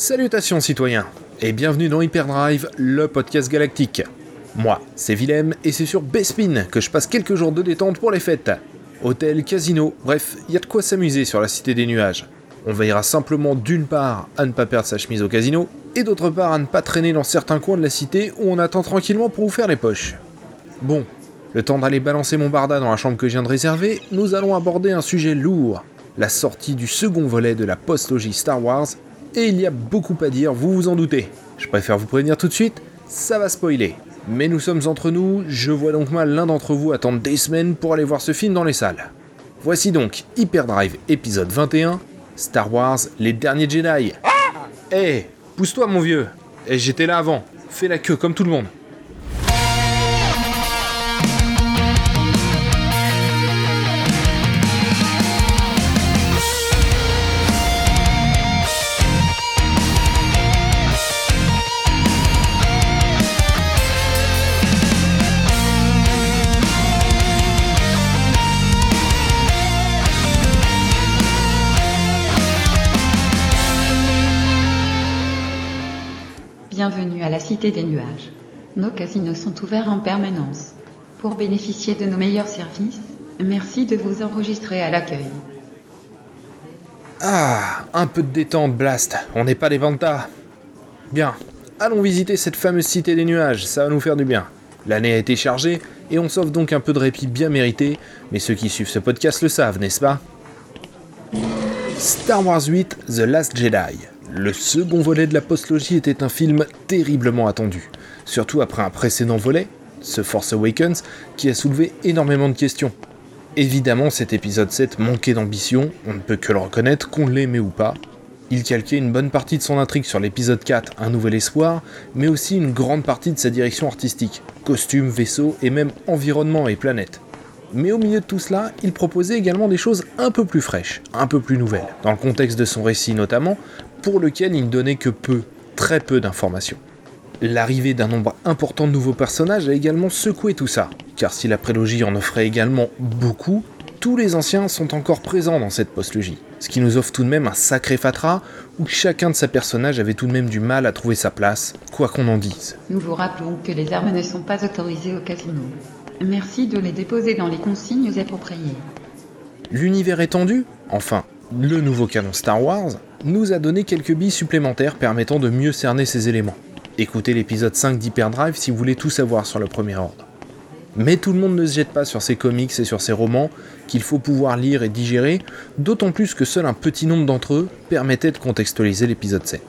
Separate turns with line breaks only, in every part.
Salutations citoyens, et bienvenue dans Hyperdrive, le podcast galactique. Moi, c'est Willem, et c'est sur Bespin que je passe quelques jours de détente pour les fêtes. Hôtel, casino, bref, il y a de quoi s'amuser sur la Cité des Nuages. On veillera simplement d'une part à ne pas perdre sa chemise au casino, et d'autre part à ne pas traîner dans certains coins de la cité où on attend tranquillement pour vous faire les poches. Bon, le temps d'aller balancer mon barda dans la chambre que je viens de réserver, nous allons aborder un sujet lourd, la sortie du second volet de la postlogie Star Wars, et il y a beaucoup à dire, vous vous en doutez. Je préfère vous prévenir tout de suite, ça va spoiler. Mais nous sommes entre nous, je vois donc mal l'un d'entre vous attendre des semaines pour aller voir ce film dans les salles. Voici donc Hyperdrive épisode 21, Star Wars Les Derniers Jedi. Eh, pousse-toi mon vieux. Eh, j'étais là avant. Fais la queue comme tout le monde.
Cité des Nuages. Nos casinos sont ouverts en permanence. Pour bénéficier de nos meilleurs services, merci de vous enregistrer à l'accueil.
Ah, un peu de détente, Blast. On n'est pas des Vantas. Bien, allons visiter cette fameuse cité des nuages, ça va nous faire du bien. L'année a été chargée et on s'offre donc un peu de répit bien mérité, mais ceux qui suivent ce podcast le savent, n'est-ce pas? Star Wars 8 The Last Jedi. Le second volet de la postlogie était un film terriblement attendu, surtout après un précédent volet, The Force Awakens, qui a soulevé énormément de questions. Évidemment, cet épisode 7 manquait d'ambition, on ne peut que le reconnaître, qu'on l'aimait ou pas. Il calquait une bonne partie de son intrigue sur l'épisode 4, Un Nouvel Espoir, mais aussi une grande partie de sa direction artistique, costumes, vaisseaux et même environnement et planète. Mais au milieu de tout cela, il proposait également des choses un peu plus fraîches, un peu plus nouvelles, dans le contexte de son récit notamment, pour lequel il ne donnait que peu, très peu d'informations. L'arrivée d'un nombre important de nouveaux personnages a également secoué tout ça, car si la prélogie en offrait également beaucoup, tous les anciens sont encore présents dans cette postlogie, ce qui nous offre tout de même un sacré fatras où chacun de ses personnages avait tout de même du mal à trouver sa place, quoi qu'on en dise.
Nous vous rappelons que les armes ne sont pas autorisées au casino. Merci de les déposer dans les consignes appropriées.
L'univers étendu, enfin, le nouveau canon Star Wars, nous a donné quelques billes supplémentaires permettant de mieux cerner ces éléments. Écoutez l'épisode 5 d'Hyperdrive si vous voulez tout savoir sur le premier ordre. Mais tout le monde ne se jette pas sur ces comics et sur ces romans qu'il faut pouvoir lire et digérer, d'autant plus que seul un petit nombre d'entre eux permettait de contextualiser l'épisode 7.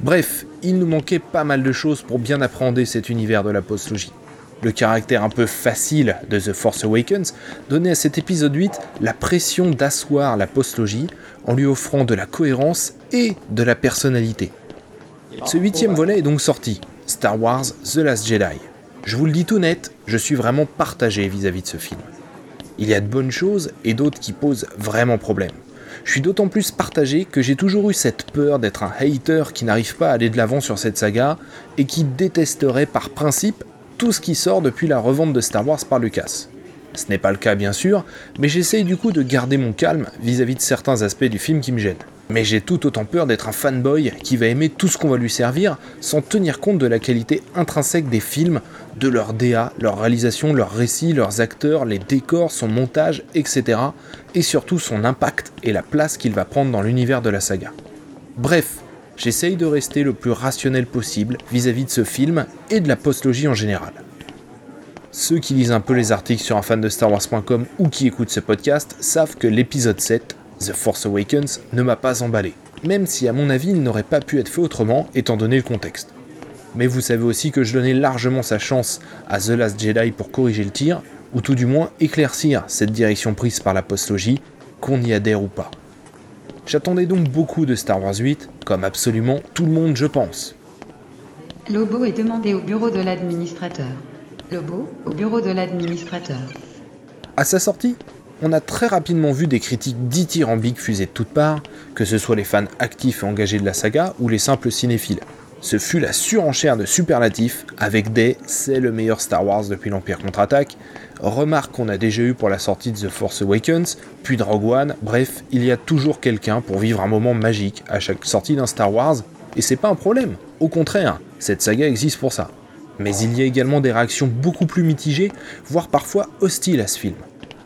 Bref, il nous manquait pas mal de choses pour bien appréhender cet univers de la postlogie. Le caractère un peu facile de The Force Awakens donnait à cet épisode 8 la pression d'asseoir la postlogie en lui offrant de la cohérence et de la personnalité. Ce huitième volet est donc sorti, Star Wars The Last Jedi. Je vous le dis tout net, je suis vraiment partagé vis-à-vis de ce film. Il y a de bonnes choses et d'autres qui posent vraiment problème. Je suis d'autant plus partagé que j'ai toujours eu cette peur d'être un hater qui n'arrive pas à aller de l'avant sur cette saga et qui détesterait par principe tout ce qui sort depuis la revente de Star Wars par Lucas. Ce n'est pas le cas bien sûr, mais j'essaye du coup de garder mon calme vis-à-vis de certains aspects du film qui me gênent. Mais j'ai tout autant peur d'être un fanboy qui va aimer tout ce qu'on va lui servir sans tenir compte de la qualité intrinsèque des films, de leur DA, leur réalisation, leurs récits, leurs acteurs, les décors, son montage, etc. Et surtout son impact et la place qu'il va prendre dans l'univers de la saga. Bref, j'essaye de rester le plus rationnel possible vis-à-vis de ce film et de la postlogie en général. Ceux qui lisent un peu les articles sur un fan de Star Wars.com ou qui écoutent ce podcast savent que l'épisode 7, The Force Awakens, ne m'a pas emballé, même si à mon avis il n'aurait pas pu être fait autrement étant donné le contexte. Mais vous savez aussi que je donnais largement sa chance à The Last Jedi pour corriger le tir, ou tout du moins éclaircir cette direction prise par la postlogie, qu'on y adhère ou pas. J'attendais donc beaucoup de Star Wars 8, comme absolument tout le monde je pense.
Lobo est demandé au bureau de l'administrateur. Lobo, au bureau de l'administrateur.
À sa sortie, on a très rapidement vu des critiques dithyrambiques fuser de toutes parts, que ce soit les fans actifs et engagés de la saga ou les simples cinéphiles. Ce fut la surenchère de superlatifs avec des c'est le meilleur Star Wars depuis l'Empire contre-attaque, remarque qu'on a déjà eu pour la sortie de The Force Awakens, puis de One, bref, il y a toujours quelqu'un pour vivre un moment magique à chaque sortie d'un Star Wars, et c'est pas un problème. Au contraire, cette saga existe pour ça. Mais il y a également des réactions beaucoup plus mitigées, voire parfois hostiles à ce film.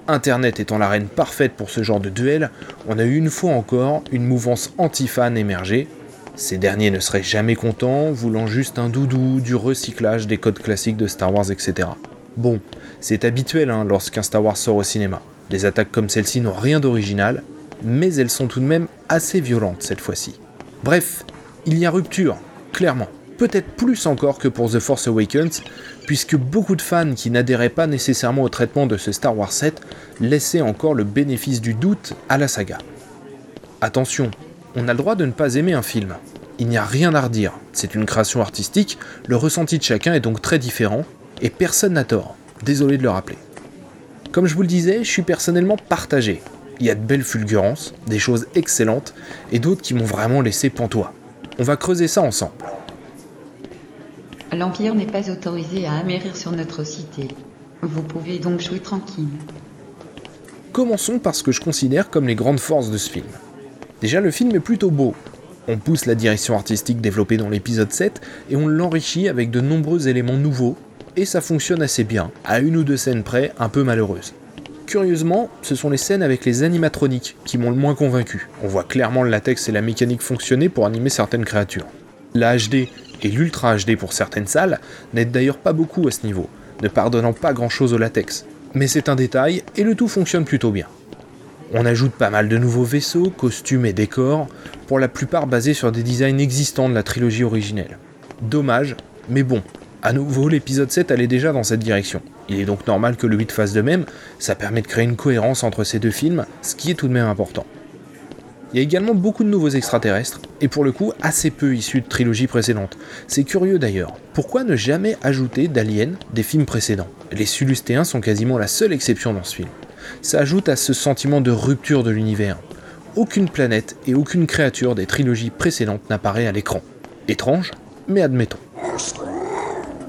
Internet étant l'arène parfaite pour ce genre de duel, on a eu une fois encore une mouvance anti-fan émerger. Ces derniers ne seraient jamais contents, voulant juste un doudou, du recyclage des codes classiques de Star Wars, etc. Bon, c'est habituel hein, lorsqu'un Star Wars sort au cinéma. Des attaques comme celle-ci n'ont rien d'original, mais elles sont tout de même assez violentes cette fois-ci. Bref, il y a rupture, clairement. Peut-être plus encore que pour The Force Awakens, puisque beaucoup de fans qui n'adhéraient pas nécessairement au traitement de ce Star Wars 7 laissaient encore le bénéfice du doute à la saga. Attention, on a le droit de ne pas aimer un film. Il n'y a rien à redire, c'est une création artistique, le ressenti de chacun est donc très différent, et personne n'a tort. Désolé de le rappeler. Comme je vous le disais, je suis personnellement partagé. Il y a de belles fulgurances, des choses excellentes, et d'autres qui m'ont vraiment laissé pantois. On va creuser ça ensemble.
L'Empire n'est pas autorisé à amérir sur notre cité. Vous pouvez donc jouer tranquille.
Commençons par ce que je considère comme les grandes forces de ce film. Déjà, le film est plutôt beau. On pousse la direction artistique développée dans l'épisode 7 et on l'enrichit avec de nombreux éléments nouveaux, et ça fonctionne assez bien, à une ou deux scènes près un peu malheureuses. Curieusement, ce sont les scènes avec les animatroniques qui m'ont le moins convaincu. On voit clairement le latex et la mécanique fonctionner pour animer certaines créatures. La HD et l'Ultra HD pour certaines salles n'aident d'ailleurs pas beaucoup à ce niveau, ne pardonnant pas grand chose au latex. Mais c'est un détail et le tout fonctionne plutôt bien. On ajoute pas mal de nouveaux vaisseaux, costumes et décors, pour la plupart basés sur des designs existants de la trilogie originelle. Dommage, mais bon, à nouveau l'épisode 7 allait déjà dans cette direction. Il est donc normal que le 8 fasse de même, ça permet de créer une cohérence entre ces deux films, ce qui est tout de même important. Il y a également beaucoup de nouveaux extraterrestres, et pour le coup assez peu issus de trilogies précédentes. C'est curieux d'ailleurs, pourquoi ne jamais ajouter d'aliens des films précédents? Les Sulustéens sont quasiment la seule exception dans ce film. Ça ajoute à ce sentiment de rupture de l'univers. Aucune planète et aucune créature des trilogies précédentes n'apparaît à l'écran. Étrange, mais admettons.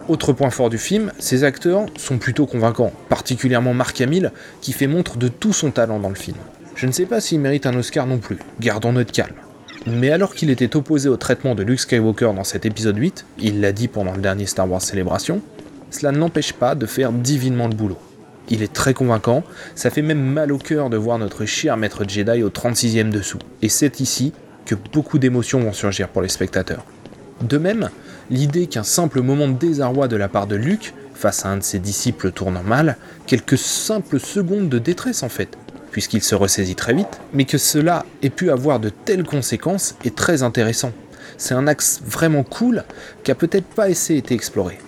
Autre point fort du film, ses acteurs sont plutôt convaincants, particulièrement Mark Hamill, qui fait montre de tout son talent dans le film. Je ne sais pas s'il mérite un Oscar non plus, gardons notre calme. Mais alors qu'il était opposé au traitement de Luke Skywalker dans cet épisode 8, il l'a dit pendant le dernier Star Wars Célébration, cela ne l'empêche pas de faire divinement le boulot. Il est très convaincant, ça fait même mal au cœur de voir notre cher maître Jedi au 36e dessous. Et c'est ici que beaucoup d'émotions vont surgir pour les spectateurs. De même, l'idée qu'un simple moment de désarroi de la part de Luke, face à un de ses disciples tournant mal, quelques simples secondes de détresse en fait, puisqu'il se ressaisit très vite, mais que cela ait pu avoir de telles conséquences est très intéressant. C'est un axe vraiment cool qui a peut-être pas assez été exploré.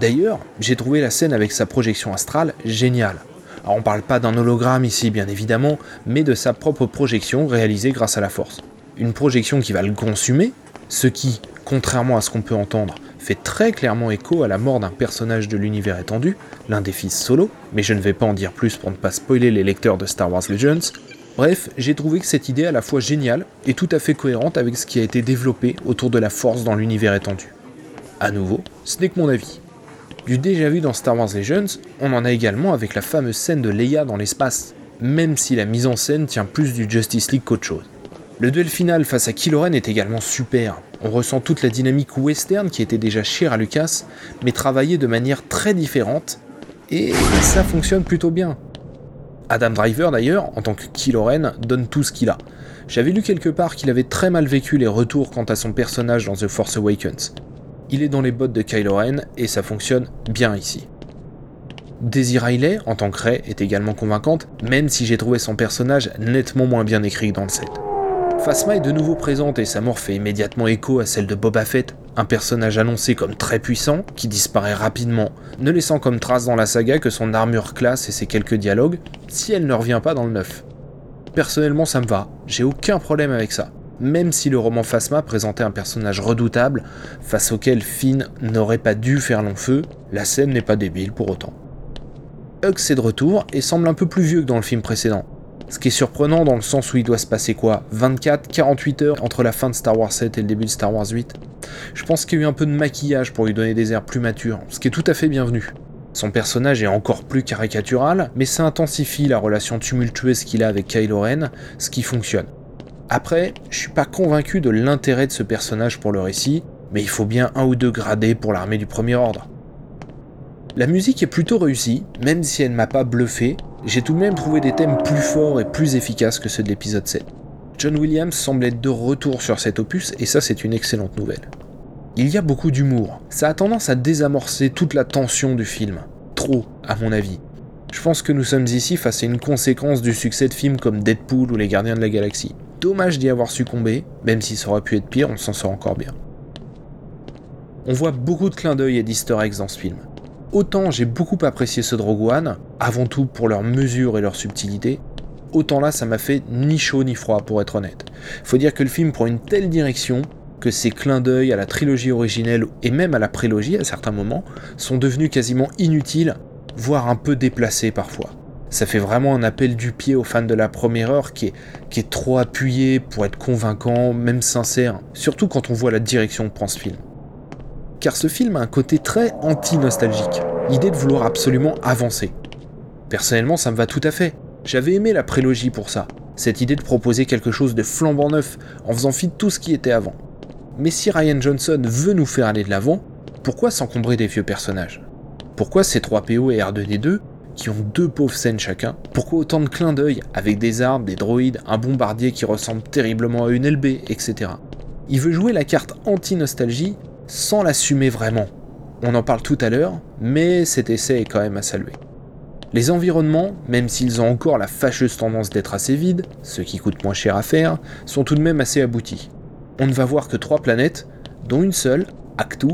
D'ailleurs, j'ai trouvé la scène avec sa projection astrale géniale. Alors on parle pas d'un hologramme ici bien évidemment, mais de sa propre projection réalisée grâce à la force. Une projection qui va le consumer, ce qui, contrairement à ce qu'on peut entendre, fait très clairement écho à la mort d'un personnage de l'univers étendu, l'un des fils solo, mais je ne vais pas en dire plus pour ne pas spoiler les lecteurs de Star Wars Legends. Bref, j'ai trouvé que cette idée à la fois géniale et tout à fait cohérente avec ce qui a été développé autour de la force dans l'univers étendu. À nouveau, ce n'est que mon avis. Du déjà vu dans Star Wars Legends, on en a également avec la fameuse scène de Leia dans l'espace, même si la mise en scène tient plus du Justice League qu'autre chose. Le duel final face à Kylo Ren est également super. On ressent toute la dynamique western qui était déjà chère à Lucas, mais travaillée de manière très différente, et ça fonctionne plutôt bien. Adam Driver d'ailleurs, en tant que Kylo Ren, donne tout ce qu'il a. J'avais lu quelque part qu'il avait très mal vécu les retours quant à son personnage dans The Force Awakens. Il est dans les bottes de Kylo Ren et ça fonctionne bien ici. Daisy Riley, en tant que Rey, est également convaincante, même si j'ai trouvé son personnage nettement moins bien écrit que dans le set. Phasma est de nouveau présente et sa mort fait immédiatement écho à celle de Boba Fett, un personnage annoncé comme très puissant, qui disparaît rapidement, ne laissant comme trace dans la saga que son armure classe et ses quelques dialogues, si elle ne revient pas dans le neuf. Personnellement ça me va, j'ai aucun problème avec ça, même si le roman Phasma présentait un personnage redoutable, face auquel Finn n'aurait pas dû faire long feu, la scène n'est pas débile pour autant. Hux est de retour et semble un peu plus vieux que dans le film précédent, ce qui est surprenant dans le sens où il doit se passer quoi 24-48 heures entre la fin de Star Wars 7 et le début de Star Wars 8 Je pense qu'il y a eu un peu de maquillage pour lui donner des airs plus matures, ce qui est tout à fait bienvenu. Son personnage est encore plus caricatural, mais ça intensifie la relation tumultueuse qu'il a avec Kylo Ren, ce qui fonctionne. Après, je suis pas convaincu de l'intérêt de ce personnage pour le récit, mais il faut bien un ou deux gradés pour l'armée du premier ordre. La musique est plutôt réussie, même si elle m'a pas bluffé, j'ai tout de même trouvé des thèmes plus forts et plus efficaces que ceux de l'épisode 7. John Williams semble être de retour sur cet opus, et ça c'est une excellente nouvelle. Il y a beaucoup d'humour, ça a tendance à désamorcer toute la tension du film. Trop, à mon avis. Je pense que nous sommes ici face à une conséquence du succès de films comme Deadpool ou Les Gardiens de la Galaxie. Dommage d'y avoir succombé, même si ça aurait pu être pire, on s'en sort encore bien. On voit beaucoup de clins d'œil et d'easter eggs dans ce film. Autant j'ai beaucoup apprécié ce Rogue One, avant tout pour leur mesure et leur subtilité, autant là ça m'a fait ni chaud ni froid pour être honnête. Faut dire que le film prend une telle direction que ces clins d'œil à la trilogie originelle et même à la prélogie à certains moments sont devenus quasiment inutiles, voire un peu déplacés parfois. Ça fait vraiment un appel du pied aux fans de la première heure qui est, trop appuyé pour être convaincant, même sincère, surtout quand on voit la direction que prend ce film car ce film a un côté très anti-nostalgique, l'idée de vouloir absolument avancer. Personnellement, ça me va tout à fait. J'avais aimé la prélogie pour ça, cette idée de proposer quelque chose de flambant neuf en faisant fi de tout ce qui était avant. Mais si Ryan Johnson veut nous faire aller de l'avant, pourquoi s'encombrer des vieux personnages? Pourquoi ces 3 PO et R2D2 qui ont deux pauvres scènes chacun Pourquoi autant de clins d'œil avec des armes, des droïdes, un bombardier qui ressemble terriblement à une LB, etc. Il veut jouer la carte anti-nostalgie sans l'assumer vraiment. On en parle tout à l'heure, mais cet essai est quand même à saluer. Les environnements, même s'ils ont encore la fâcheuse tendance d'être assez vides, ce qui coûte moins cher à faire, sont tout de même assez aboutis. On ne va voir que trois planètes, dont une seule, Actu,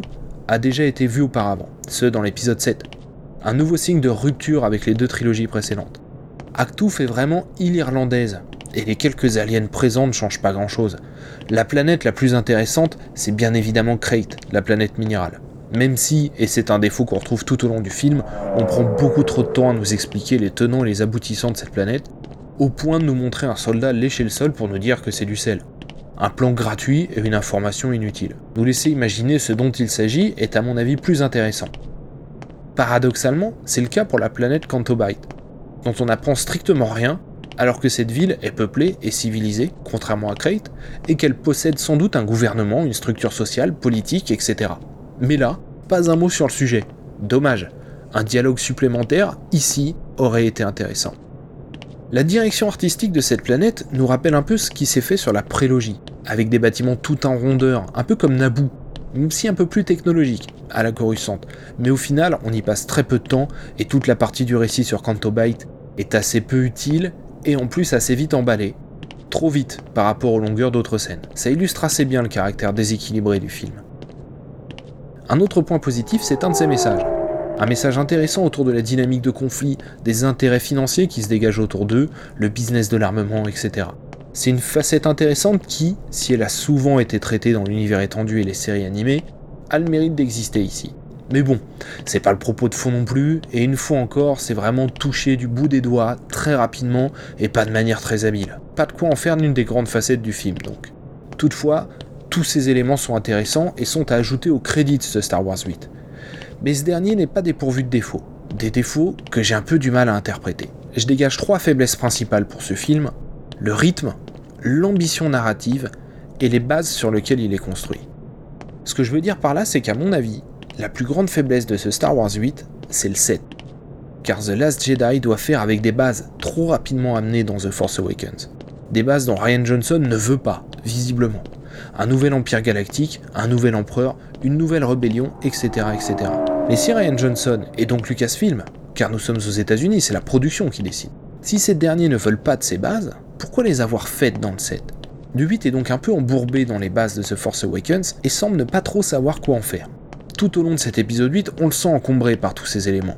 a déjà été vue auparavant, ce dans l'épisode 7. Un nouveau signe de rupture avec les deux trilogies précédentes. Actu fait vraiment île irlandaise, et les quelques aliens présents ne changent pas grand chose. La planète la plus intéressante, c'est bien évidemment Crate, la planète minérale. Même si, et c'est un défaut qu'on retrouve tout au long du film, on prend beaucoup trop de temps à nous expliquer les tenants et les aboutissants de cette planète, au point de nous montrer un soldat lécher le sol pour nous dire que c'est du sel. Un plan gratuit et une information inutile. Nous laisser imaginer ce dont il s'agit est à mon avis plus intéressant. Paradoxalement, c'est le cas pour la planète Cantobite, dont on n'apprend strictement rien alors que cette ville est peuplée et civilisée, contrairement à Crate, et qu'elle possède sans doute un gouvernement, une structure sociale, politique, etc. Mais là, pas un mot sur le sujet. Dommage. Un dialogue supplémentaire, ici, aurait été intéressant. La direction artistique de cette planète nous rappelle un peu ce qui s'est fait sur la prélogie, avec des bâtiments tout en rondeur, un peu comme Naboo, aussi un peu plus technologique, à la Coruscant. Mais au final, on y passe très peu de temps, et toute la partie du récit sur Cantobite est assez peu utile et en plus assez vite emballé, trop vite par rapport aux longueurs d'autres scènes. Ça illustre assez bien le caractère déséquilibré du film. Un autre point positif, c'est un de ses messages. Un message intéressant autour de la dynamique de conflit, des intérêts financiers qui se dégagent autour d'eux, le business de l'armement, etc. C'est une facette intéressante qui, si elle a souvent été traitée dans l'univers étendu et les séries animées, a le mérite d'exister ici. Mais bon, c'est pas le propos de fond non plus, et une fois encore, c'est vraiment touché du bout des doigts, très rapidement, et pas de manière très habile. Pas de quoi en faire l'une des grandes facettes du film donc. Toutefois, tous ces éléments sont intéressants et sont à ajouter au crédit de Star Wars 8. Mais ce dernier n'est pas dépourvu de défauts. Des défauts que j'ai un peu du mal à interpréter. Je dégage trois faiblesses principales pour ce film, le rythme, l'ambition narrative et les bases sur lesquelles il est construit. Ce que je veux dire par là, c'est qu'à mon avis, la plus grande faiblesse de ce Star Wars 8, c'est le 7. Car The Last Jedi doit faire avec des bases trop rapidement amenées dans The Force Awakens. Des bases dont Ryan Johnson ne veut pas, visiblement. Un nouvel empire galactique, un nouvel empereur, une nouvelle rébellion, etc. etc. Mais si Ryan Johnson, et donc Lucasfilm, car nous sommes aux États-Unis, c'est la production qui décide, si ces derniers ne veulent pas de ces bases, pourquoi les avoir faites dans le 7 Le 8 est donc un peu embourbé dans les bases de The Force Awakens et semble ne pas trop savoir quoi en faire tout au long de cet épisode 8, on le sent encombré par tous ces éléments.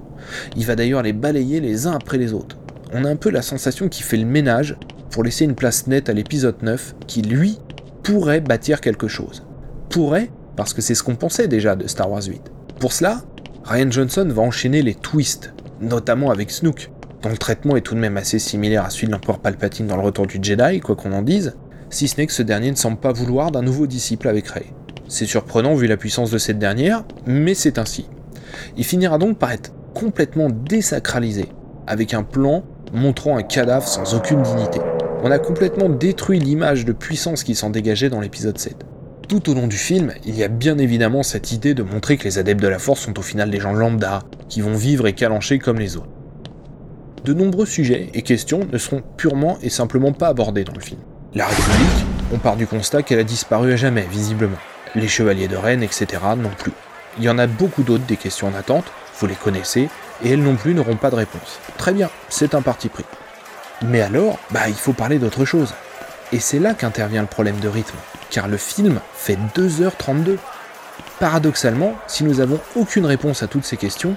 Il va d'ailleurs les balayer les uns après les autres. On a un peu la sensation qu'il fait le ménage pour laisser une place nette à l'épisode 9 qui, lui, pourrait bâtir quelque chose. Pourrait, parce que c'est ce qu'on pensait déjà de Star Wars 8. Pour cela, Ryan Johnson va enchaîner les twists, notamment avec Snook, dont le traitement est tout de même assez similaire à celui de l'empereur Palpatine dans le retour du Jedi, quoi qu'on en dise, si ce n'est que ce dernier ne semble pas vouloir d'un nouveau disciple avec Rey. C'est surprenant vu la puissance de cette dernière, mais c'est ainsi. Il finira donc par être complètement désacralisé, avec un plan montrant un cadavre sans aucune dignité. On a complètement détruit l'image de puissance qui s'en dégageait dans l'épisode 7. Tout au long du film, il y a bien évidemment cette idée de montrer que les adeptes de la force sont au final des gens lambda, qui vont vivre et calancher comme les autres. De nombreux sujets et questions ne seront purement et simplement pas abordés dans le film. La République, on part du constat qu'elle a disparu à jamais, visiblement. Les chevaliers de Rennes, etc. non plus. Il y en a beaucoup d'autres des questions en attente, vous les connaissez, et elles non plus n'auront pas de réponse. Très bien, c'est un parti pris. Mais alors, bah il faut parler d'autre chose. Et c'est là qu'intervient le problème de rythme, car le film fait 2h32. Paradoxalement, si nous n'avons aucune réponse à toutes ces questions,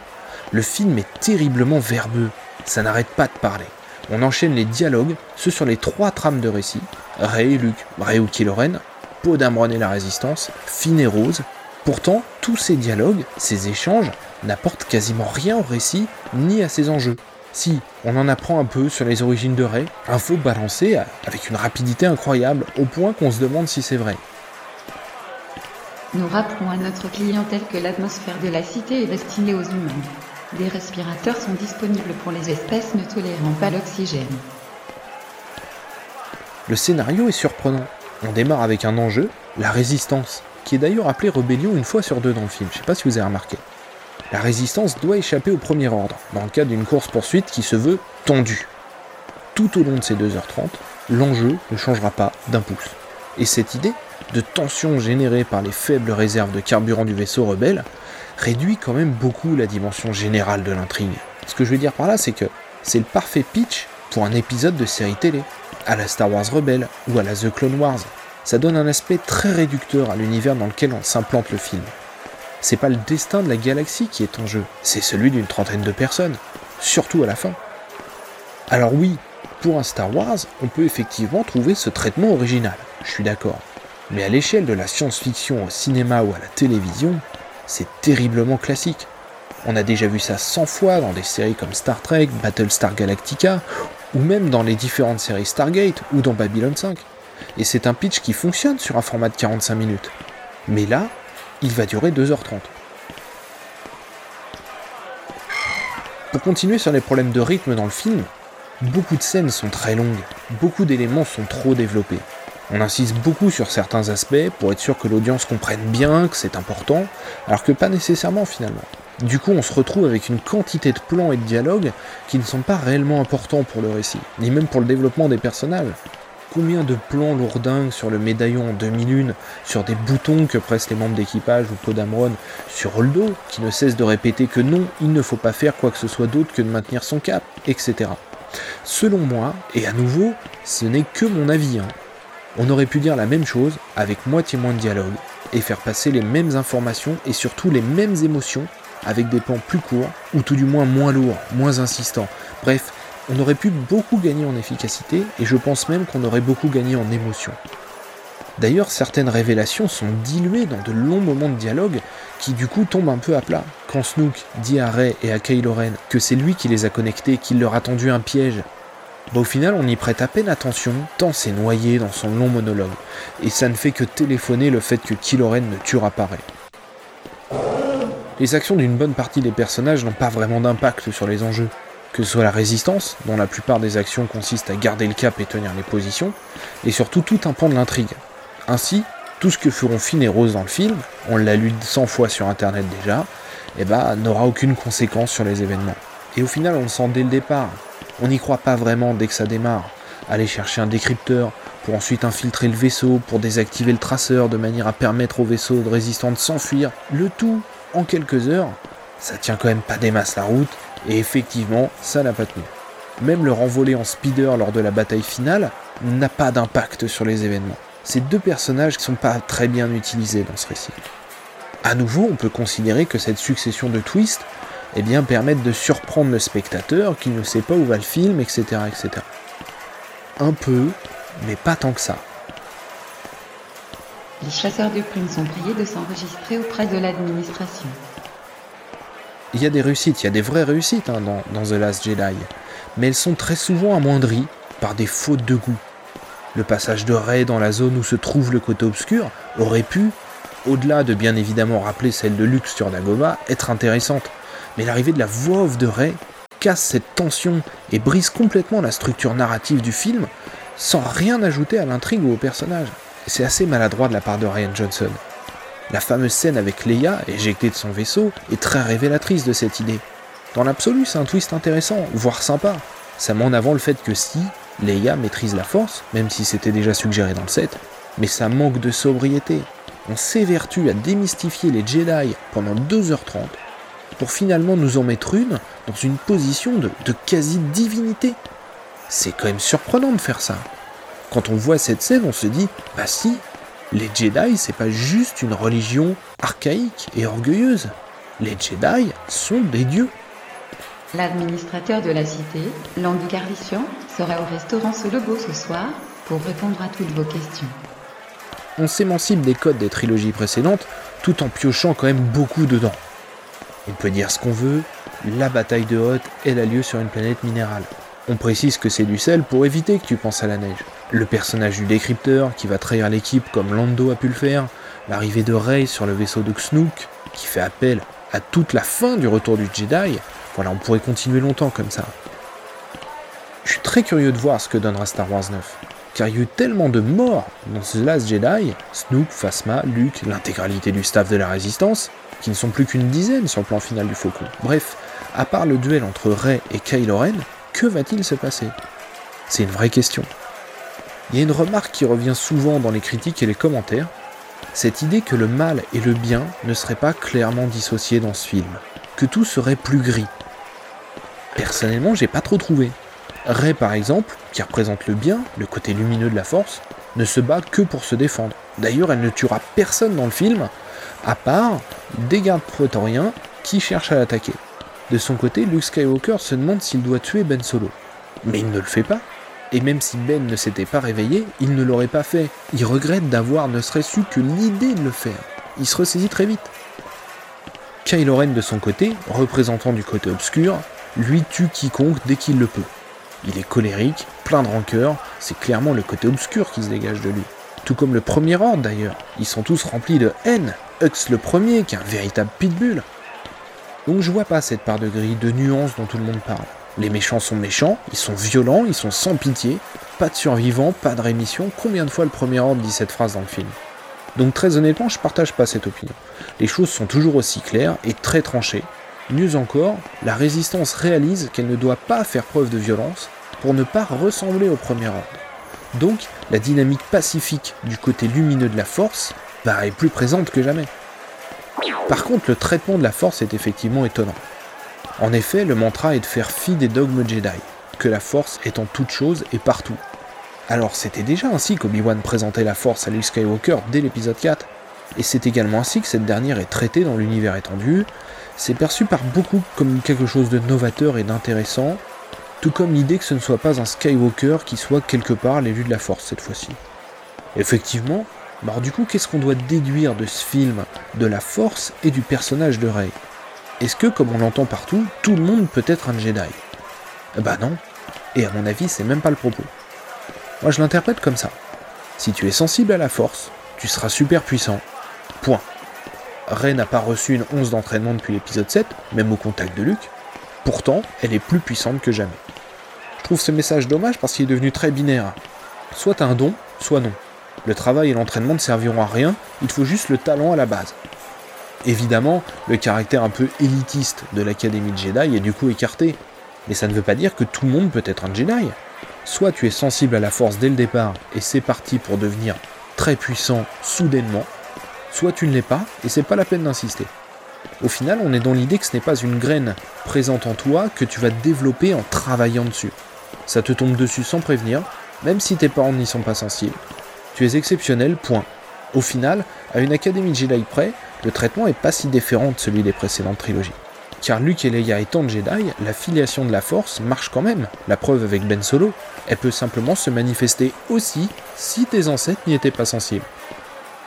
le film est terriblement verbeux, ça n'arrête pas de parler. On enchaîne les dialogues, ceux sur les trois trames de récit, Ray Ray ou Killoren, Poe d'Amron et la Résistance, Finn et Rose. Pourtant, tous ces dialogues, ces échanges, n'apportent quasiment rien au récit ni à ses enjeux. Si, on en apprend un peu sur les origines de Ray, info balancée avec une rapidité incroyable, au point qu'on se demande si c'est vrai.
Nous rappelons à notre clientèle que l'atmosphère de la cité est destinée aux humains. Des respirateurs sont disponibles pour les espèces ne tolérant pas l'oxygène.
Le scénario est surprenant. On démarre avec un enjeu, la résistance, qui est d'ailleurs appelée rébellion une fois sur deux dans le film, je sais pas si vous avez remarqué. La résistance doit échapper au premier ordre, dans le cadre d'une course-poursuite qui se veut tendue. Tout au long de ces 2h30, l'enjeu ne changera pas d'un pouce. Et cette idée de tension générée par les faibles réserves de carburant du vaisseau rebelle réduit quand même beaucoup la dimension générale de l'intrigue. Ce que je veux dire par là, c'est que c'est le parfait pitch pour un épisode de série télé, à la Star Wars Rebelle ou à la The Clone Wars. Ça donne un aspect très réducteur à l'univers dans lequel on s'implante le film. C'est pas le destin de la galaxie qui est en jeu, c'est celui d'une trentaine de personnes, surtout à la fin. Alors oui, pour un Star Wars, on peut effectivement trouver ce traitement original, je suis d'accord. Mais à l'échelle de la science-fiction au cinéma ou à la télévision, c'est terriblement classique. On a déjà vu ça 100 fois dans des séries comme Star Trek, Battlestar Galactica, ou même dans les différentes séries Stargate ou dans Babylon 5. Et c'est un pitch qui fonctionne sur un format de 45 minutes. Mais là, il va durer 2h30. Pour continuer sur les problèmes de rythme dans le film, beaucoup de scènes sont très longues, beaucoup d'éléments sont trop développés. On insiste beaucoup sur certains aspects pour être sûr que l'audience comprenne bien que c'est important, alors que pas nécessairement finalement. Du coup, on se retrouve avec une quantité de plans et de dialogues qui ne sont pas réellement importants pour le récit, ni même pour le développement des personnages. Combien de plans lourdingues sur le médaillon en 2001, sur des boutons que pressent les membres d'équipage ou Podamron, sur Holdo, qui ne cesse de répéter que non, il ne faut pas faire quoi que ce soit d'autre que de maintenir son cap, etc. Selon moi, et à nouveau, ce n'est que mon avis, hein, on aurait pu dire la même chose avec moitié moins de dialogue et faire passer les mêmes informations et surtout les mêmes émotions avec des plans plus courts ou tout du moins moins lourds, moins insistants. Bref, on aurait pu beaucoup gagner en efficacité et je pense même qu'on aurait beaucoup gagné en émotion. D'ailleurs, certaines révélations sont diluées dans de longs moments de dialogue qui du coup tombent un peu à plat. Quand Snook dit à Ray et à Kylo Ren que c'est lui qui les a connectés, qu'il leur a tendu un piège au final, on y prête à peine attention, tant c'est noyé dans son long monologue, et ça ne fait que téléphoner le fait que Kylo ne tuera pas Rey. Les actions d'une bonne partie des personnages n'ont pas vraiment d'impact sur les enjeux, que ce soit la résistance, dont la plupart des actions consistent à garder le cap et tenir les positions, et surtout tout un pan de l'intrigue. Ainsi, tout ce que feront Finn et Rose dans le film, on l'a lu 100 fois sur internet déjà, eh ben, n'aura aucune conséquence sur les événements. Et au final, on le sent dès le départ, on n'y croit pas vraiment dès que ça démarre. Aller chercher un décrypteur pour ensuite infiltrer le vaisseau, pour désactiver le traceur de manière à permettre au vaisseau de résistant de s'enfuir, le tout en quelques heures, ça tient quand même pas des masses la route, et effectivement, ça n'a pas tenu. Même le renvoler en speeder lors de la bataille finale n'a pas d'impact sur les événements. Ces deux personnages qui sont pas très bien utilisés dans ce récit. À nouveau, on peut considérer que cette succession de twists eh bien, permettent de surprendre le spectateur qui ne sait pas où va le film, etc. etc. Un peu, mais pas tant que ça.
Les chasseurs de plumes sont priés de s'enregistrer auprès de l'administration.
Il y a des réussites, il y a des vraies réussites hein, dans, dans The Last Jedi, mais elles sont très souvent amoindries par des fautes de goût. Le passage de Rey dans la zone où se trouve le côté obscur aurait pu, au-delà de bien évidemment rappeler celle de Luke sur Dagobah, être intéressante mais l'arrivée de la voix off de Ray casse cette tension et brise complètement la structure narrative du film sans rien ajouter à l'intrigue ou au personnage. C'est assez maladroit de la part de Ryan Johnson. La fameuse scène avec Leia, éjectée de son vaisseau, est très révélatrice de cette idée. Dans l'absolu, c'est un twist intéressant, voire sympa. Ça met en avant le fait que si Leia maîtrise la force, même si c'était déjà suggéré dans le set, mais ça manque de sobriété. On s'évertue à démystifier les Jedi pendant 2h30 pour finalement nous en mettre une dans une position de, de quasi-divinité. C'est quand même surprenant de faire ça. Quand on voit cette scène, on se dit, bah si, les Jedi, c'est pas juste une religion archaïque et orgueilleuse. Les Jedi sont des dieux.
L'administrateur de la cité, Landy Carlissian, sera au restaurant Solobo ce soir pour répondre à toutes vos questions.
On s'émancipe des codes des trilogies précédentes tout en piochant quand même beaucoup dedans. On peut dire ce qu'on veut, la bataille de Hoth, elle a lieu sur une planète minérale. On précise que c'est du sel pour éviter que tu penses à la neige. Le personnage du décrypteur qui va trahir l'équipe comme Lando a pu le faire, l'arrivée de Rey sur le vaisseau de Snook qui fait appel à toute la fin du retour du Jedi, voilà, on pourrait continuer longtemps comme ça. Je suis très curieux de voir ce que donnera Star Wars 9, car il y a eu tellement de morts dans The Last Jedi, Snook, Phasma, Luke, l'intégralité du staff de la Résistance, qui ne sont plus qu'une dizaine sur le plan final du Faucon. Bref, à part le duel entre Rey et Kylo Ren, que va-t-il se passer? C'est une vraie question. Il y a une remarque qui revient souvent dans les critiques et les commentaires, cette idée que le mal et le bien ne seraient pas clairement dissociés dans ce film, que tout serait plus gris, Personnellement, j'ai pas trop trouvé. Rey, par exemple, qui représente le bien, le côté lumineux de la force, ne se bat que pour se défendre. D'ailleurs, elle ne tuera personne dans le film, à part des gardes prétoriens qui cherchent à l'attaquer. De son côté, Luke Skywalker se demande s'il doit tuer Ben Solo. Mais il ne le fait pas. Et même si Ben ne s'était pas réveillé, il ne l'aurait pas fait. Il regrette d'avoir ne serait-ce que l'idée de le faire. Il se ressaisit très vite. Kylo Ren de son côté, représentant du côté obscur, lui tue quiconque dès qu'il le peut. Il est colérique, plein de rancœur, c'est clairement le côté obscur qui se dégage de lui. Tout comme le premier ordre d'ailleurs, ils sont tous remplis de haine. Hux le premier, qui est un véritable pitbull. Donc je vois pas cette part de gris, de nuances dont tout le monde parle. Les méchants sont méchants, ils sont violents, ils sont sans pitié, pas de survivants, pas de rémission. Combien de fois le premier ordre dit cette phrase dans le film? Donc très honnêtement, je partage pas cette opinion. Les choses sont toujours aussi claires et très tranchées, Mieux encore, la résistance réalise qu'elle ne doit pas faire preuve de violence pour ne pas ressembler au premier ordre. Donc, la dynamique pacifique du côté lumineux de la force paraît plus présente que jamais. Par contre, le traitement de la force est effectivement étonnant. En effet, le mantra est de faire fi des dogmes Jedi, que la force est en toute chose et partout. Alors c'était déjà ainsi qu'Obi-Wan présentait la force à Luke Skywalker dès l'épisode 4, et c'est également ainsi que cette dernière est traitée dans l'univers étendu, c'est perçu par beaucoup comme quelque chose de novateur et d'intéressant, tout comme l'idée que ce ne soit pas un Skywalker qui soit quelque part l'élu de la Force cette fois-ci. Effectivement, alors du coup, qu'est-ce qu'on doit déduire de ce film, de la Force et du personnage de Rey? Est-ce que, comme on l'entend partout, tout le monde peut être un Jedi? Bah non, et à mon avis, c'est même pas le propos. Moi, je l'interprète comme ça. Si tu es sensible à la Force, tu seras super puissant. Point. Rey n'a pas reçu une once d'entraînement depuis l'épisode 7, même au contact de Luke. Pourtant, elle est plus puissante que jamais. Je trouve ce message dommage parce qu'il est devenu très binaire. Soit un don, soit non. Le travail et l'entraînement ne serviront à rien, il faut juste le talent à la base. Évidemment, le caractère un peu élitiste de l'Académie Jedi est du coup écarté, mais ça ne veut pas dire que tout le monde peut être un Jedi. Soit tu es sensible à la force dès le départ et c'est parti pour devenir très puissant soudainement, soit tu ne l'es pas, et c'est pas la peine d'insister. Au final, on est dans l'idée que ce n'est pas une graine présente en toi que tu vas développer en travaillant dessus. Ça te tombe dessus sans prévenir, même si tes parents n'y sont pas sensibles. Tu es exceptionnel, point. Au final, à une académie Jedi près, le traitement est pas si différent de celui des précédentes trilogies. Car Luke et Leia étant Jedi, la filiation de la Force marche quand même. La preuve avec Ben Solo, elle peut simplement se manifester aussi si tes ancêtres n'y étaient pas sensibles.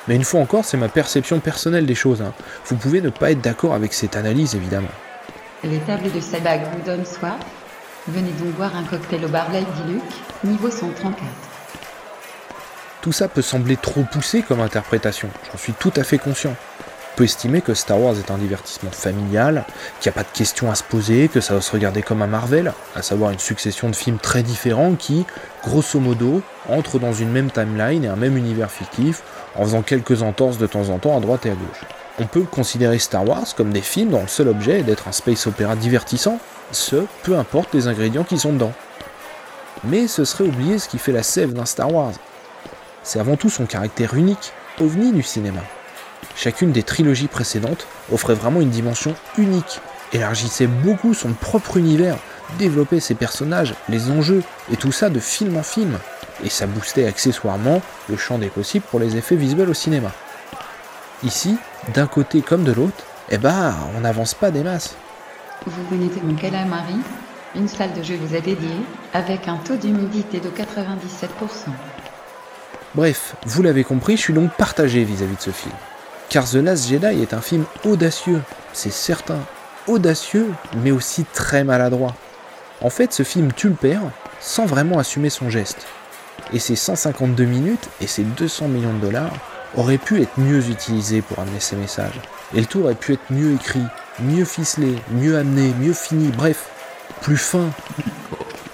Mais une fois encore, c'est ma perception personnelle des choses. Hein. Vous pouvez ne pas être d'accord avec cette analyse, évidemment.
Les tables de sabag vous donnent soif Venez donc boire un cocktail au bar Lady Luke, niveau 134.
Tout ça peut sembler trop poussé comme interprétation, j'en suis tout à fait conscient. On peut estimer que Star Wars est un divertissement familial, qu'il n'y a pas de questions à se poser, que ça va se regarder comme un Marvel, à savoir une succession de films très différents qui, grosso modo, entrent dans une même timeline et un même univers fictif, en faisant quelques entorses de temps en temps à droite et à gauche. On peut considérer Star Wars comme des films dont le seul objet est d'être un space opéra divertissant, ce, peu importe les ingrédients qui sont dedans. Mais ce serait oublier ce qui fait la sève d'un Star Wars. C'est avant tout son caractère unique, ovni du cinéma. Chacune des trilogies précédentes offrait vraiment une dimension unique, élargissait beaucoup son propre univers, développait ses personnages, les enjeux, et tout ça de film en film. Et ça boostait accessoirement le champ des possibles pour les effets visuels au cinéma. Ici, d'un côté comme de l'autre, eh ben, on n'avance pas des masses.
Vous venez de mon calamari, une salle de jeu vous a dédié, avec un taux d'humidité de 97%.
Bref, vous l'avez compris, je suis donc partagé vis-à-vis de ce film. Car The Last Jedi est un film audacieux, c'est certain. Audacieux, mais aussi très maladroit. En fait, ce film tue le père sans vraiment assumer son geste. Et ses 152 minutes et ses 200 millions de dollars auraient pu être mieux utilisés pour amener ces messages. Et le tout aurait pu être mieux écrit, mieux ficelé, mieux amené, mieux fini, bref, plus fin.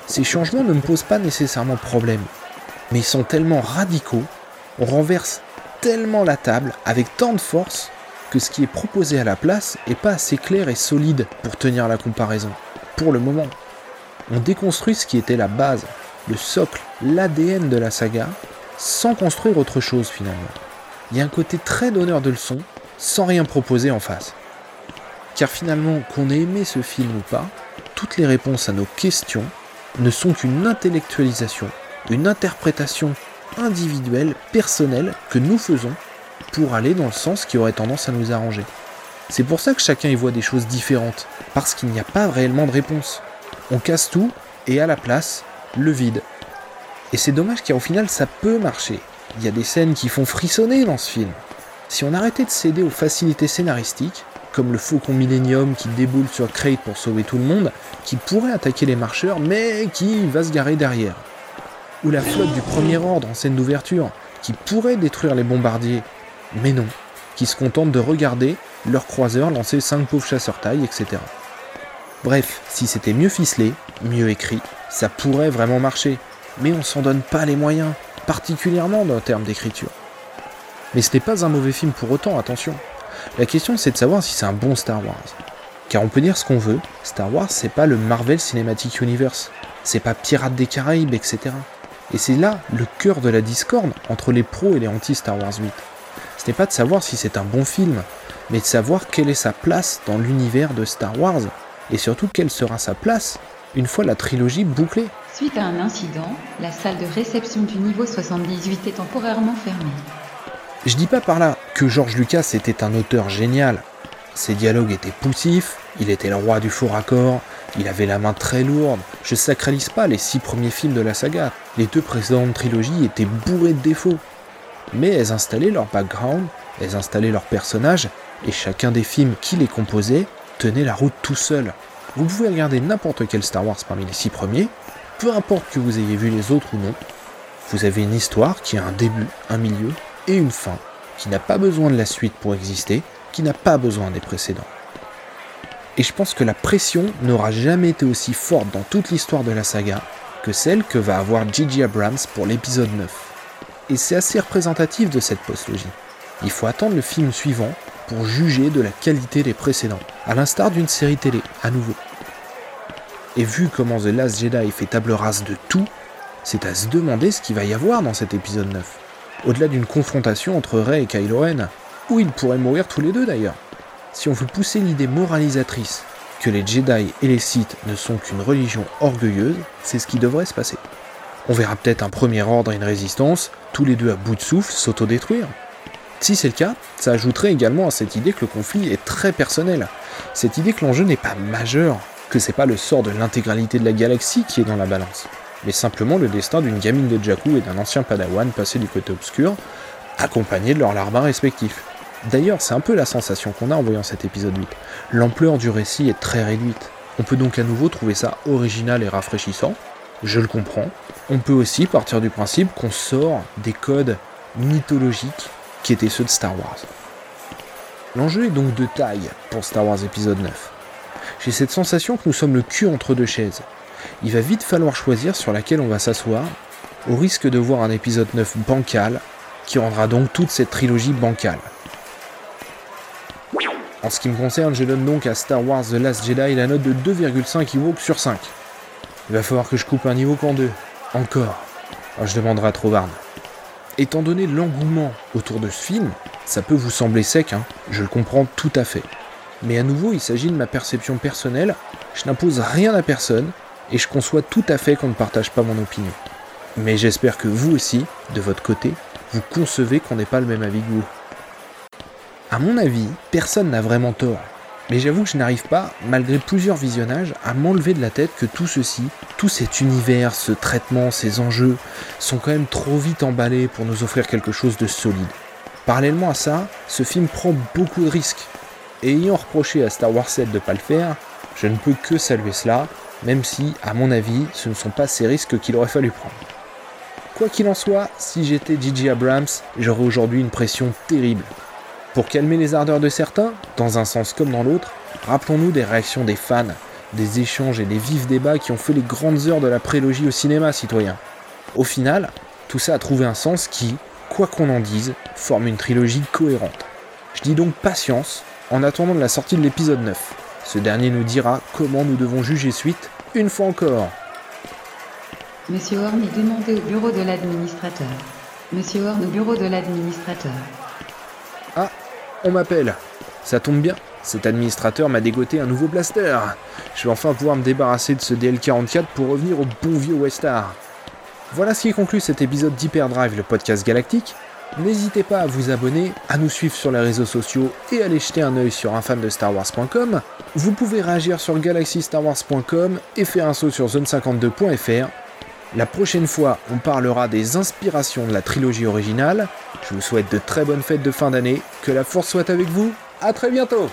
Ces changements ne me posent pas nécessairement problème, mais ils sont tellement radicaux, on renverse tellement la table avec tant de force que ce qui est proposé à la place est pas assez clair et solide pour tenir la comparaison. Pour le moment, on déconstruit ce qui était la base, le socle, l'ADN de la saga, sans construire autre chose finalement. Il y a un côté très donneur de leçons, sans rien proposer en face. Car finalement, qu'on ait aimé ce film ou pas, toutes les réponses à nos questions ne sont qu'une intellectualisation, une interprétation individuelle, personnelle que nous faisons pour aller dans le sens qui aurait tendance à nous arranger. C'est pour ça que chacun y voit des choses différentes, parce qu'il n'y a pas réellement de réponse. On casse tout et à la place, le vide. Et c'est dommage au final ça peut marcher. Il y a des scènes qui font frissonner dans ce film. Si on arrêtait de céder aux facilités scénaristiques, comme le faucon Millennium qui déboule sur Crate pour sauver tout le monde, qui pourrait attaquer les marcheurs mais qui va se garer derrière, ou la flotte du premier ordre en scène d'ouverture, qui pourrait détruire les bombardiers, mais non, qui se contentent de regarder leurs croiseurs lancer cinq pauvres chasseurs taille, etc. Bref, si c'était mieux ficelé, mieux écrit, ça pourrait vraiment marcher, mais on s'en donne pas les moyens, particulièrement dans le terme d'écriture. Mais ce n'est pas un mauvais film pour autant, attention. La question c'est de savoir si c'est un bon Star Wars. Car on peut dire ce qu'on veut, Star Wars c'est pas le Marvel Cinematic Universe, c'est pas Pirates des Caraïbes, etc. Et c'est là le cœur de la discorde entre les pros et les anti-Star Wars 8. Ce n'est pas de savoir si c'est un bon film, mais de savoir quelle est sa place dans l'univers de Star Wars, et surtout quelle sera sa place une fois la trilogie bouclée.
Suite à un incident, la salle de réception du niveau 78 est temporairement fermée.
Je dis pas par là que George Lucas était un auteur génial. Ses dialogues étaient poussifs, il était le roi du faux raccord, il avait la main très lourde. Je sacralise pas les six premiers films de la saga. Les deux précédentes trilogies étaient bourrées de défauts. Mais elles installaient leur background, elles installaient leurs personnages, et chacun des films qui les composaient tenait la route tout seul. Vous pouvez regarder n'importe quel Star Wars parmi les six premiers, peu importe que vous ayez vu les autres ou non, vous avez une histoire qui a un début, un milieu et une fin, qui n'a pas besoin de la suite pour exister, qui n'a pas besoin des précédents. Et je pense que la pression n'aura jamais été aussi forte dans toute l'histoire de la saga que celle que va avoir J.J. Abrams pour l'épisode 9. Et c'est assez représentatif de cette postlogie. Il faut attendre le film suivant juger de la qualité des précédents, à l'instar d'une série télé, à nouveau. Et vu comment The Last Jedi fait table rase de tout, c'est à se demander ce qu'il va y avoir dans cet épisode 9. Au-delà d'une confrontation entre Rey et Kylo Ren, où ils pourraient mourir tous les deux d'ailleurs. Si on veut pousser l'idée moralisatrice que les Jedi et les Sith ne sont qu'une religion orgueilleuse, c'est ce qui devrait se passer. On verra peut-être un premier ordre et une résistance, tous les deux à bout de souffle, s'autodétruire. Si c'est le cas, ça ajouterait également à cette idée que le conflit est très personnel. Cette idée que l'enjeu n'est pas majeur, que c'est pas le sort de l'intégralité de la galaxie qui est dans la balance, mais simplement le destin d'une gamine de Jakku et d'un ancien padawan passé du côté obscur, accompagnés de leurs larbins respectifs. D'ailleurs, c'est un peu la sensation qu'on a en voyant cet épisode 8. L'ampleur du récit est très réduite. On peut donc à nouveau trouver ça original et rafraîchissant, je le comprends. On peut aussi partir du principe qu'on sort des codes mythologiques qui étaient ceux de Star Wars. L'enjeu est donc de taille pour Star Wars épisode 9. J'ai cette sensation que nous sommes le cul entre deux chaises. Il va vite falloir choisir sur laquelle on va s'asseoir, au risque de voir un épisode 9 bancal, qui rendra donc toute cette trilogie bancale. En ce qui me concerne, je donne donc à Star Wars The Last Jedi la note de 2,5 Ewoks sur 5. Il va falloir que je coupe un niveau en deux. Encore. Alors je demanderai à Trovarne. Étant donné l'engouement autour de ce film, ça peut vous sembler sec, hein, je le comprends tout à fait. Mais à nouveau, il s'agit de ma perception personnelle, je n'impose rien à personne, et je conçois tout à fait qu'on ne partage pas mon opinion. Mais j'espère que vous aussi, de votre côté, vous concevez qu'on n'est pas le même avis que vous. À mon avis, personne n'a vraiment tort. Mais j'avoue que je n'arrive pas, malgré plusieurs visionnages, à m'enlever de la tête que tout ceci, tout cet univers, ce traitement, ces enjeux, sont quand même trop vite emballés pour nous offrir quelque chose de solide. Parallèlement à ça, ce film prend beaucoup de risques. Et ayant reproché à Star Wars 7 de ne pas le faire, je ne peux que saluer cela, même si, à mon avis, ce ne sont pas ces risques qu'il aurait fallu prendre. Quoi qu'il en soit, si j'étais J.J. Abrams, j'aurais aujourd'hui une pression terrible. Pour calmer les ardeurs de certains, dans un sens comme dans l'autre, rappelons-nous des réactions des fans, des échanges et des vifs débats qui ont fait les grandes heures de la prélogie au cinéma, citoyen. Au final, tout ça a trouvé un sens qui, quoi qu'on en dise, forme une trilogie cohérente. Je dis donc patience, en attendant de la sortie de l'épisode 9. Ce dernier nous dira comment nous devons juger suite, une fois encore.
Monsieur Horn est demandé au bureau de l'administrateur. Monsieur Horn au bureau de l'administrateur.
Ah, on m'appelle. Ça tombe bien, cet administrateur m'a dégoté un nouveau blaster. Je vais enfin pouvoir me débarrasser de ce DL44 pour revenir au bon vieux Westar. Voilà ce qui conclut cet épisode d'Hyperdrive, le podcast galactique. N'hésitez pas à vous abonner, à nous suivre sur les réseaux sociaux et à aller jeter un œil sur unfandestarwars.com. Vous pouvez réagir sur galaxystarwars.com et faire un saut sur zone52.fr. La prochaine fois, on parlera des inspirations de la trilogie originale. Je vous souhaite de très bonnes fêtes de fin d'année, que la force soit avec vous, à très bientôt